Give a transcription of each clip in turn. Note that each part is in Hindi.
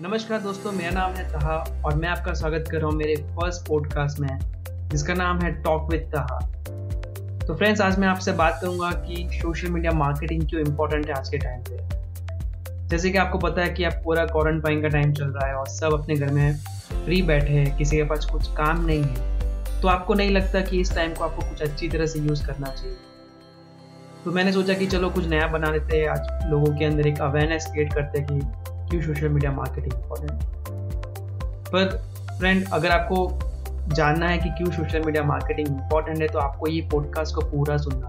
नमस्कार दोस्तों, मेरा नाम है तहा और मैं आपका स्वागत कर रहा हूँ मेरे फ़र्स्ट पॉडकास्ट में, जिसका नाम है टॉक विद तहा। तो फ्रेंड्स आज मैं आपसे बात करूँगा कि सोशल मीडिया मार्केटिंग क्यों इम्पोर्टेंट है आज के टाइम पे। जैसे कि आपको पता है कि आप पूरा क्वारंटाइन का टाइम चल रहा है और सब अपने घर में फ्री बैठे हैं, किसी के पास कुछ काम नहीं है। तो आपको नहीं लगता कि इस टाइम को आपको कुछ अच्छी तरह से यूज़ करना चाहिए? तो मैंने सोचा कि चलो कुछ नया बना लेते हैं। आज लोगों के अंदर एक अवेयरनेस क्रिएट करते हैं कि क्यों सोशल मीडिया मार्केटिंग इंपॉर्टेंट पर फ्रेंड अगर आपको जानना है कि क्यों सोशल मीडिया मार्केटिंग इंपॉर्टेंट है तो आपको ये पॉडकास्ट को पूरा सुनना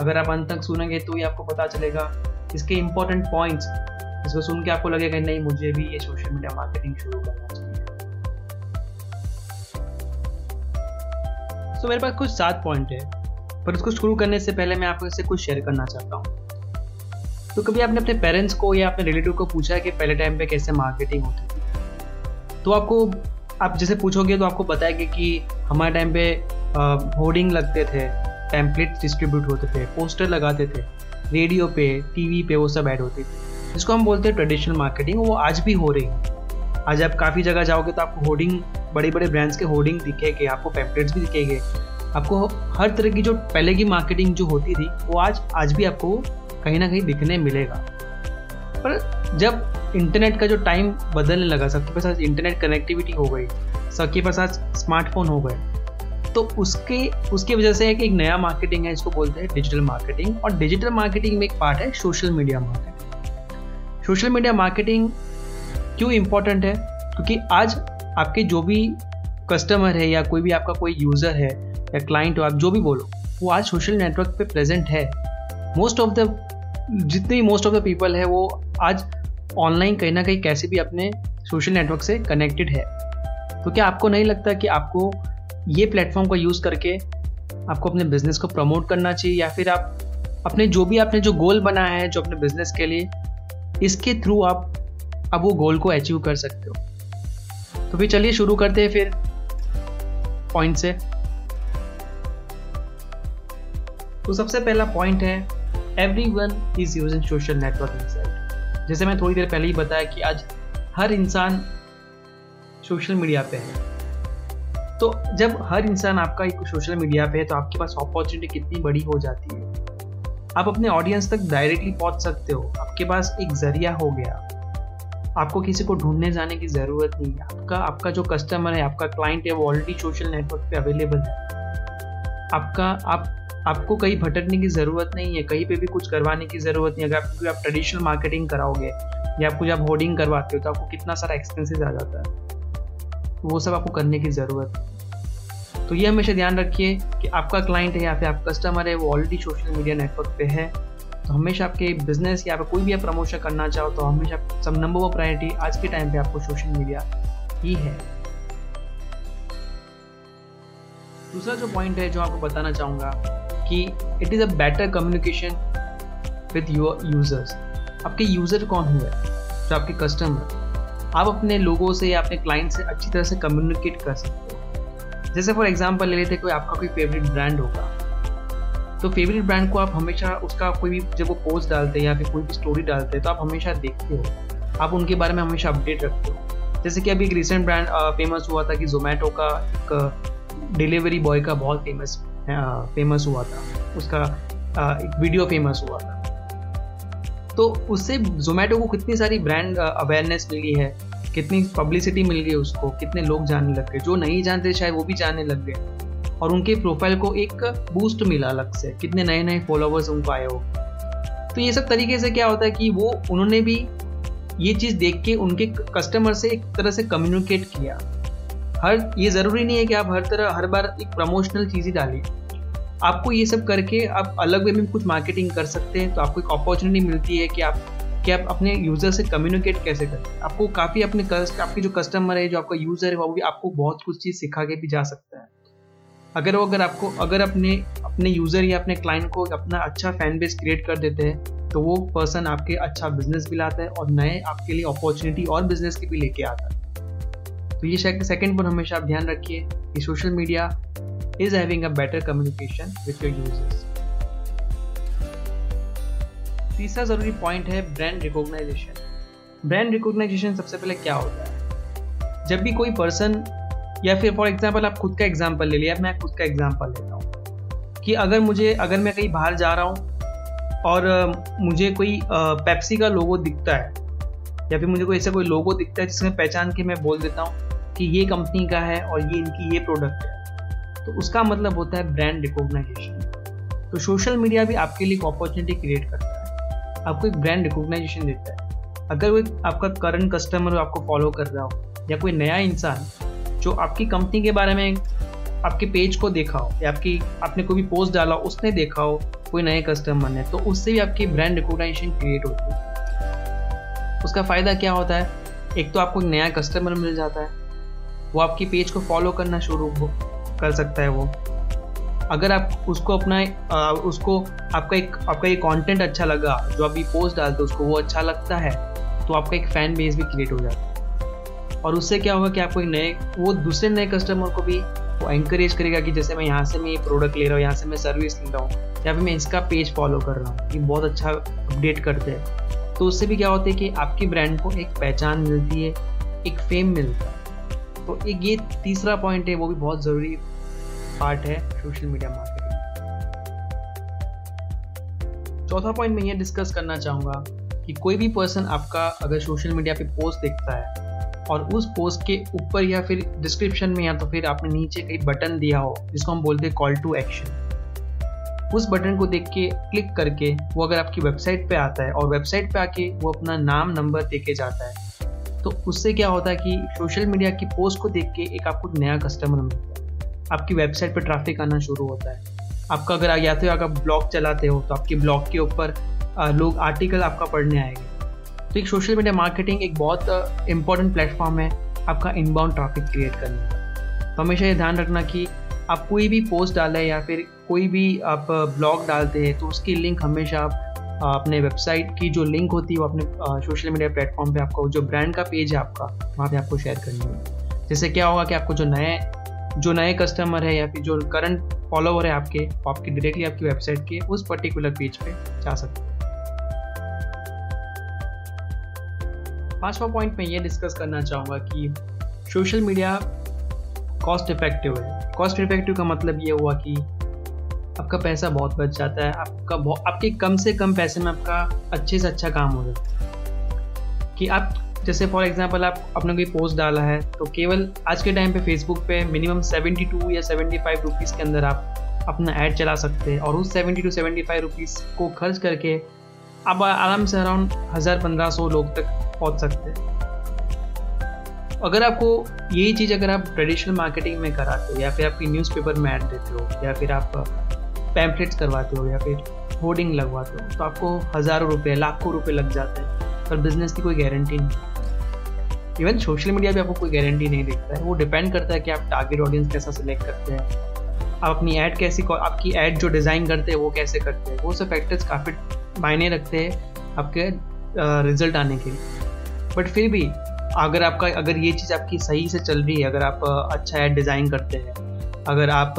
अगर आप अंत तक सुनेंगे तो ये आपको पता चलेगा इसके इंपॉर्टेंट पॉइंट्स इसको सुन के आपको लगेगा, नहीं, मुझे भी ये सोशल मीडिया मार्केटिंग शुरू करना चाहिए। तो मेरे पास कुछ सात पॉइंट है, पर उसको शुरू करने से पहले मैं आपको इससे कुछ शेयर करना चाहता हूँ। तो कभी आपने अपने पेरेंट्स को या अपने रिलेटिव को पूछा कि पहले टाइम पे कैसे मार्केटिंग होती थी? तो आपको, आप जैसे पूछोगे तो आपको बताएँगे कि हमारे टाइम पे होर्डिंग लगते थे टेम्पलेट डिस्ट्रीब्यूट होते थे पोस्टर लगाते थे रेडियो पे टीवी पे वो सब ऐड होती थी। जिसको हम बोलते हैं ट्रेडिशनल मार्केटिंग वो आज भी हो रही है। आज आप काफ़ी जगह जाओगे तो आपको होर्डिंग बड़े बड़े ब्रांड्स के होर्डिंग दिखेंगे, आपको पैम्पलेट्स भी दिखेंगे। आपको हर तरह की जो, पहले की मार्केटिंग जो होती थी, वो आज आज भी आपको कहीं ना कहीं दिखने मिलेगा। पर जब इंटरनेट का जो टाइम बदलने लगा सबके पास इंटरनेट कनेक्टिविटी हो गई सबके पास आज स्मार्टफ़ोन हो गए तो उसके, उसकी वजह से है कि एक नया मार्केटिंग है, इसको बोलते हैं डिजिटल मार्केटिंग और डिजिटल मार्केटिंग में एक पार्ट है social media marketing social media marketing क्यों इम्पोर्टेंट है? क्योंकि आज आपके जो भी कस्टमर है या कोई भी आपका कोई यूज़र है या क्लाइंट हो, आप जो भी बोलो, वो आज सोशल नेटवर्क पे प्रेजेंट है। मोस्ट ऑफ़ द जितने मोस्ट ऑफ़ द पीपल है, वो आज ऑनलाइन कहीं ना कहीं कैसे भी अपने सोशल नेटवर्क से कनेक्टेड है। तो क्या आपको नहीं लगता कि आपको ये प्लेटफॉर्म का यूज़ करके आपको अपने बिज़नेस को प्रमोट करना चाहिए? या फिर आप अपने जो भी आपने जो गोल बनाया है, जो अपने बिज़नेस के लिए, इसके थ्रू आप अब वो गोल को अचीव कर सकते हो। तो फिर चलिए शुरू करते हैं फिर पॉइंट से। तो सबसे पहला पॉइंट है every one is using social networking site जैसे मैं थोड़ी देर पहले ही बताया कि आज हर इंसान सोशल मीडिया पे है। तो जब हर इंसान आपका एक सोशल मीडिया पे है तो आपके पास अपॉर्चुनिटी कितनी बड़ी हो जाती है। आप अपने ऑडियंस तक डायरेक्टली पहुँच सकते हो। आपके पास एक ज़रिया हो गया। आपको किसी को ढूँढने जाने की ज़रूरत नहीं है। आपका आपका जो कस्टमर है, आपका क्लाइंट है, वो ऑलरेडी सोशल नेटवर्क पे अवेलेबल है। आपका, आप, आपको कहीं भटकने की ज़रूरत नहीं है, कहीं पे भी कुछ करवाने की ज़रूरत नहीं है। अगर आप आप ट्रेडिशनल मार्केटिंग कराओगे, या आपको जब होर्डिंग करवाते हो तो आपको कितना सारा एक्सपेंसेस आ जाता है। तो वो सब आपको करने की ज़रूरत है। तो ये हमेशा ध्यान रखिए कि आपका क्लाइंट है या फिर आप कस्टमर है, वो ऑलरेडी सोशल मीडिया नेटवर्क पे है। तो हमेशा आपके बिज़नेस या कोई भी आप प्रमोशन करना चाहो तो हमेशा सब नंबर वन प्रायोरिटी आज के टाइम पे आपको सोशल मीडिया ही है। दूसरा जो पॉइंट है जो आपको बताना चाहूँगा कि it is a better communication with your users आपके यूज़र कौन हुए? जो आपके कस्टमर आप अपने लोगों से या अपने क्लाइंट से अच्छी तरह से कम्युनिकेट कर सकते हो। जैसे फॉर एग्ज़ाम्पल ले लेते कोई आपका कोई फेवरेट ब्रांड होगा। तो फेवरेट ब्रांड को आप हमेशा उसका कोई भी जब वो पोस्ट डालते हैं या फिर कोई भी स्टोरी डालते हैं तो आप हमेशा देखते हो। आप उनके बारे में हमेशा अपडेट रखते हो। जैसे कि अभी एक रिसेंट ब्रांड फ़ेमस हुआ था कि जोमेटो का एक डिलीवरी बॉय का बहुत फ़ेमस फ़ेमस हुआ था। उसका एक वीडियो फ़ेमस हुआ था। तो उससे जोमेटो को कितनी सारी ब्रांड अवेयरनेस मिली है, कितनी पब्लिसिटी मिल गई उसको, कितने लोग जानने लग गए। जो नहीं जानते, शायद वो भी जानने लग गए। और उनके प्रोफ़ाइल को एक बूस्ट मिला अलग से, कितने नए नए फॉलोवर्स उनको आए हो। तो ये सब तरीके से क्या होता है कि वो, उन्होंने भी ये चीज़ देख के उनके कस्टमर से एक तरह से कम्युनिकेट किया। हर, ये ज़रूरी नहीं है कि आप हर तरह, हर बार एक प्रमोशनल चीज़ ही डालिए आपको ये सब करके आप अलग वे में कुछ मार्केटिंग कर सकते हैं तो आपको एक अपॉर्चुनिटी मिलती है कि आप कि आप अपने यूज़र से कम्युनिकेट कैसे करते हैं आपको काफ़ी अपने कस्ट आपकी जो कस्टमर है, जो आपका यूज़र है, वो भी आपको बहुत कुछ चीज़ सिखा के भी जा सकता है। अगर वो, अगर आपको, अगर अपने अपने यूज़र या अपने क्लाइंट को अपना अच्छा फ़ैन बेस क्रिएट कर देते हैं तो वो पर्सन आपके अच्छा बिज़नेस भी लाता है और नए आपके लिए अपॉर्चुनिटी और बिज़नेस की भी लेके आता है। तो ये सेकंड पर हमेशा आप ध्यान रखिए कि social media is having a better communication with your users तीसरा ज़रूरी पॉइंट है ब्रांड रिकॉग्नाइजेशन ब्रांड रिकॉग्नाइजेशन सबसे पहले क्या होता है? जब भी कोई पर्सन या फिर फॉर एग्ज़ाम्पल आप खुद का एग्ज़ाम्पल ले लिया, मैं खुद का एग्ज़ाम्पल लेता हूँ कि अगर मुझे, अगर मैं कहीं बाहर जा रहा हूँ और मुझे कोई पेप्सी का लोगो दिखता है या फिर मुझे कोई ऐसा कोई लोगो दिखता है जिसमें पहचान के मैं बोल देता हूँ कि ये कंपनी का है और ये इनकी ये प्रोडक्ट है। तो उसका मतलब होता है ब्रांड रिकॉग्नाइजेशन तो सोशल मीडिया भी आपके लिए एक अपॉर्चुनिटी क्रिएट करता है। आपको एक ब्रांड रिकॉग्नाइजेशन देता है। अगर कोई आपका करंट कस्टमर आपको फॉलो कर रहा हो, या कोई नया इंसान जो आपकी कंपनी के बारे में, आपके पेज को देखा हो, या आपकी, आपने कोई भी पोस्ट डाला उसने देखा हो, कोई नए कस्टमर ने तो उससे भी आपकी ब्रांड रिकॉग्नाइजेशन क्रिएट होती है। उसका फ़ायदा क्या होता है? एक तो आपको एक नया कस्टमर मिल जाता है। वो आपकी पेज को फॉलो करना शुरू कर सकता है वो। अगर आप उसको अपना आ, उसको आपका एक आपका ये कंटेंट अच्छा लगा जो अभी पोस्ट डालते हो उसको वो अच्छा लगता है तो आपका एक फ़ैन बेस भी क्रिएट हो जाता है। और उससे क्या होगा कि आपको एक नए वो दूसरे नए कस्टमर को भी वो इंकरेज करेगा कि जैसे मैं यहाँ से मैं ये प्रोडक्ट ले रहा हूँ यहाँ से मैं सर्विस ले रहा हूँ या फिर मैं इसका पेज फॉलो कर रहा हूँ ये बहुत अच्छा अपडेट करते हैं। तो उससे भी क्या होता है कि आपकी ब्रांड को एक पहचान मिलती है एक फेम मिलता है। तो एक ये तीसरा पॉइंट है, वो भी बहुत ज़रूरी पार्ट है सोशल मीडिया मार्केटिंग चौथा पॉइंट मैं ये डिस्कस करना चाहूँगा कि कोई भी पर्सन आपका अगर सोशल मीडिया पे पोस्ट देखता है और उस पोस्ट के ऊपर या फिर डिस्क्रिप्शन में या तो फिर आपने नीचे कहीं बटन दिया हो, जिसको हम बोलते हैं कॉल टू एक्शन उस बटन को देख के क्लिक करके वो अगर आपकी वेबसाइट पे आता है और वेबसाइट पे आके वो अपना नाम नंबर दे के जाता है तो उससे क्या होता है कि सोशल मीडिया की पोस्ट को देख के एक आपको नया कस्टमर मिलता है। आपकी वेबसाइट पर ट्रैफ़िक आना शुरू होता है। आपका अगर या तो अगर ब्लॉग चलाते हो तो आपके ब्लॉग के ऊपर लोग आर्टिकल आपका पढ़ने आएँगे। तो एक सोशल मीडिया मार्केटिंग एक बहुत इंपॉर्टेंट प्लेटफॉर्म है आपका इनबाउंड ट्रैफ़िक क्रिएट करने का। तो हमेशा ये ध्यान रखना कि आप कोई भी पोस्ट डालें या फिर कोई भी आप ब्लॉग डालते हैं तो उसकी लिंक हमेशा आप अपने वेबसाइट की जो लिंक होती है वो अपने सोशल मीडिया प्लेटफॉर्म पे आपको, जो ब्रांड का पेज है आपका, वहाँ पे आपको शेयर करनी है। जैसे क्या होगा कि आपको जो नए जो नए कस्टमर है या फिर जो करंट फॉलोवर है आपके, वो आपके डायरेक्टली आपकी वेबसाइट के उस पर्टिकुलर पेज पे जा सकते हैं। पांचवा पॉइंट मैं ये डिस्कस करना चाहूँगा कि सोशल मीडिया कॉस्ट इफ़ेक्टिव है। कॉस्ट इफ़ेक्टिव का मतलब ये हुआ कि आपका पैसा बहुत बच जाता है, आपका आपके कम से कम पैसे में आपका अच्छे से अच्छा काम हो जाता है। कि आप, जैसे फॉर एग्जांपल आप अपने कोई पोस्ट डाला है तो केवल आज के टाइम पे फेसबुक पे मिनिमम 72 या 75 रुपीज़ के अंदर आप अपना ऐड चला सकते हैं। और उस 70 टू 75 रुपीज़ को खर्च करके आप आराम से अराउंड हज़ार पंद्रह सौ लोग तक पहुँच सकते हैं। अगर आपको यही चीज़ अगर आप ट्रेडिशनल मार्केटिंग में कराते हो या फिर आपकी न्यूज़पेपर में ऐड देते हो या फिर आप पैम्पलेट्स करवाते हो या फिर होर्डिंग लगवाते हो तो आपको हज़ारों रुपये लाखों रुपये लग जाते हैं। पर बिज़नेस की कोई गारंटी नहीं। इवन सोशल मीडिया भी आपको कोई गारंटी नहीं देता है। वो डिपेंड करता है कि आप टारगेट ऑडियंस कैसा सिलेक्ट करते हैं। आप अपनी ऐड कैसी आपकी ऐड जो डिज़ाइन करते हैं, वो कैसे करते हैं। वो सब फैक्टर्स काफ़ी मायने रखते हैं आपके रिज़ल्ट आने के लिए। बट फिर भी, अगर आपका, अगर ये चीज़ आपकी सही से चल रही है, अगर आप अच्छा ऐड डिज़ाइन करते हैं, अगर आप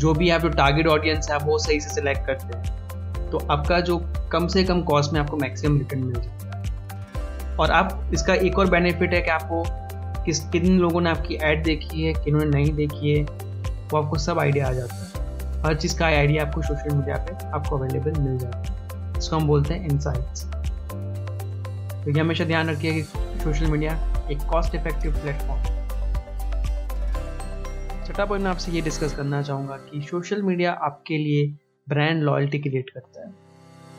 जो भी आप जो टारगेट ऑडियंस है आप वो सही से सिलेक्ट करते हैं। तो आपका जो कम से कम कॉस्ट में आपको मैक्सिमम रिटर्न मिल जाता है। और आप इसका एक और बेनिफिट है कि आपको किस, किन लोगों ने आपकी ऐड देखी है, किन्होंने नहीं देखी है, वो आपको सब आइडिया आ जाता है। हर चीज़ का आइडिया आपको सोशल मीडिया पे आपको अवेलेबल मिल जाता है। इसको हम बोलते हैं इनसाइट्स तो ये हमेशा ध्यान रखिए कि सोशल मीडिया एक कॉस्ट इफ़ेक्टिव प्लेटफॉर्म छठा पॉइंट मैं आपसे ये डिस्कस करना चाहूँगा कि सोशल मीडिया आपके लिए ब्रांड लॉयल्टी क्रिएट करता है।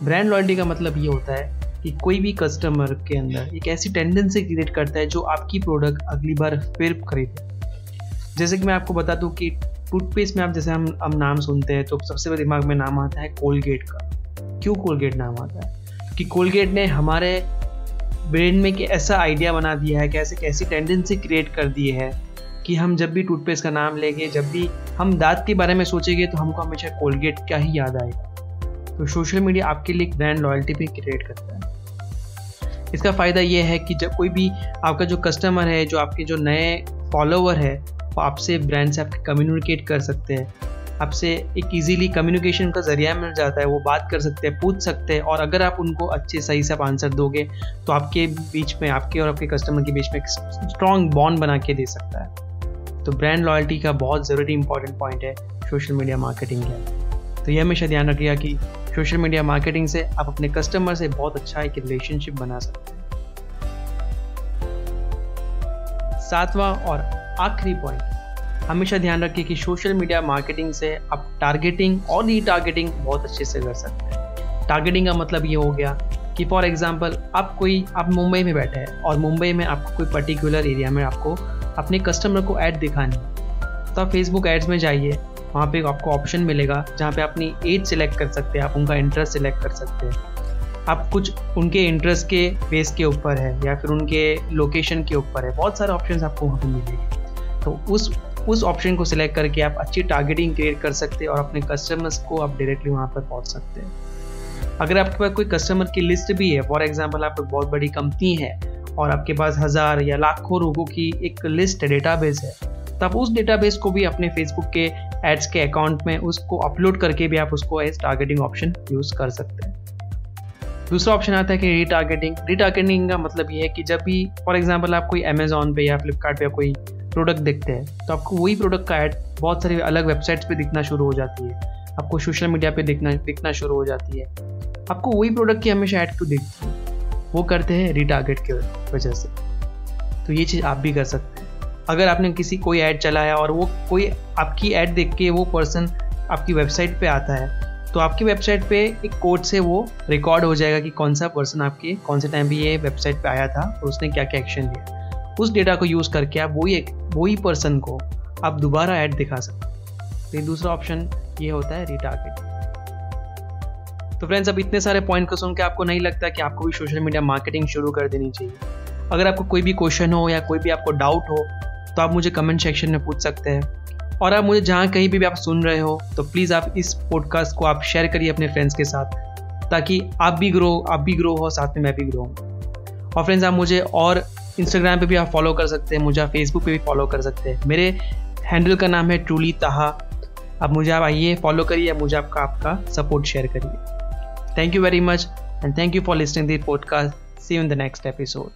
ब्रांड लॉयल्टी का मतलब ये होता है कि कोई भी कस्टमर के अंदर एक ऐसी टेंडेंसी क्रिएट करता है जो आपकी प्रोडक्ट अगली बार फिर खरीदे। जैसे कि मैं आपको बता दूँ कि टूथपेस्ट में आप, जैसे हम हम नाम सुनते हैं तो सबसे पहले दिमाग में नाम आता है कोलगेट का। क्यों कोलगेट नाम आता है? क्योंकि कोलगेट ने हमारे ब्रेन में कि ऐसा आइडिया बना दिया है कैसे कैसी टेंडेंसी क्रिएट कर दी है कि हम जब भी टूथपेस्ट का नाम लेंगे, जब भी हम दांत के बारे में सोचेंगे तो हमको हमेशा कोलगेट का ही याद आएगा। तो सोशल मीडिया आपके लिए ब्रांड लॉयल्टी भी क्रिएट करता है। इसका फ़ायदा ये है कि जब कोई भी आपका जो कस्टमर है, जो आपके जो नए फॉलोवर है, वो आपसे ब्रांड से आपके कम्युनिकेट कर सकते हैं। आपसे एक इजीली कम्युनिकेशन का ज़रिया मिल जाता है, वो बात कर सकते हैं, पूछ सकते हैं। और अगर आप उनको अच्छे, सही से आप आंसर दोगे तो आपके बीच में, आपके और आपके कस्टमर के बीच में एक स्ट्रॉन्ग बॉन्ड बना के दे सकता है। तो ब्रांड लॉयल्टी का बहुत ज़रूरी इंपॉर्टेंट पॉइंट है सोशल मीडिया मार्केटिंग का। तो ये हमेशा ध्यान रखिएगा कि सोशल मीडिया मार्केटिंग से आप अपने कस्टमर से बहुत अच्छा एक रिलेशनशिप बना सकते हैं। सातवां और आखिरी पॉइंट हमेशा ध्यान रखिए कि सोशल मीडिया मार्केटिंग से आप टारगेटिंग और री टारगेटिंग बहुत अच्छे से कर सकते हैं। टारगेटिंग का मतलब ये हो गया कि फॉर एग्ज़ाम्पल आप कोई, आप मुंबई में बैठे हैं और मुंबई में आपको कोई पर्टिकुलर एरिया में आपको अपने कस्टमर को ऐड दिखानी। तो आप फेसबुक एड्स में जाइए, वहाँ पे आपको ऑप्शन मिलेगा, जहाँ पे अपनी एज सिलेक्ट कर सकते हैं, आप उनका इंटरेस्ट सिलेक्ट कर सकते हैं। आप कुछ उनके इंटरेस्ट के बेस के ऊपर है, या फिर उनके लोकेशन के ऊपर है, बहुत सारे ऑप्शन आपको वहाँ पर मिलेंगे। तो उस उस ऑप्शन को सिलेक्ट करके आप अच्छी टारगेटिंग क्रिएट कर सकते हैं और अपने कस्टमर्स को आप डायरेक्टली वहाँ पर पहुँच सकते हैं। अगर आपके पास कोई कस्टमर की लिस्ट भी है फॉर एग्ज़ाम्पल आप बहुत बड़ी कंपनी है और आपके पास हज़ार या लाखों लोगों की एक लिस्ट डेटाबेस है तो आप उस डेटाबेस को भी अपने फेसबुक के एड्स के अकाउंट में उसको अपलोड करके भी आप उसको एज टारगेटिंग ऑप्शन यूज़ कर सकते हैं। दूसरा ऑप्शन आता है कि रीटारगेटिंग रीटारगेटिंग का मतलब ये है कि जब भी फॉर एग्जांपल आप कोई अमेजोन पे या फ्लिपकार्ट पे कोई प्रोडक्ट देखते हैं तो आपको वही प्रोडक्ट का ऐड बहुत सारी अलग वेबसाइट्स पे दिखना शुरू हो जाती है। आपको सोशल मीडिया पे दिखना दिखना शुरू हो जाती है। आपको वही प्रोडक्ट की हमेशा ऐड क्यों दिखती है? वो करते हैं रिटारगेट की वजह से। तो ये चीज़ आप भी कर सकते हैं। अगर आपने किसी कोई ऐड चलाया और वो कोई आपकी ऐड देख के वो पर्सन आपकी वेबसाइट पे आता है तो आपकी वेबसाइट पे एक कोड से वो रिकॉर्ड हो जाएगा कि कौन सा पर्सन आपके, कौन से टाइम पे ये वेबसाइट पे आया था और उसने क्या क्या एक्शन लिया। उस डेटा को यूज़ करके आप वही वही पर्सन को आप दोबारा ऐड दिखा सकते हैं। तो दूसरा ऑप्शन ये होता है रिटारगेट तो फ्रेंड्स अब इतने सारे पॉइंट को सुन के आपको नहीं लगता कि आपको भी सोशल मीडिया मार्केटिंग शुरू कर देनी चाहिए। अगर आपको कोई भी क्वेश्चन हो या कोई भी आपको डाउट हो तो आप मुझे कमेंट सेक्शन में पूछ सकते हैं। और आप मुझे जहाँ कहीं भी आप सुन रहे हो तो प्लीज़ आप इस पॉडकास्ट को आप शेयर करिए अपने फ्रेंड्स के साथ, ताकि आप भी ग्रो आप भी ग्रो हो, साथ में मैं भी ग्रो हूँ। और फ्रेंड्स आप मुझे और इंस्टाग्राम पे भी आप फॉलो कर सकते हैं, मुझे आप फेसबुक पे भी फॉलो कर सकते हैं। मेरे हैंडल का नाम है ट्रूली ताहा अब मुझे आप आइए फॉलो करिए, मुझे आपका आपका सपोर्ट शेयर करिए। Thank you very much and thank you for listening to the podcast. See you in the next episode.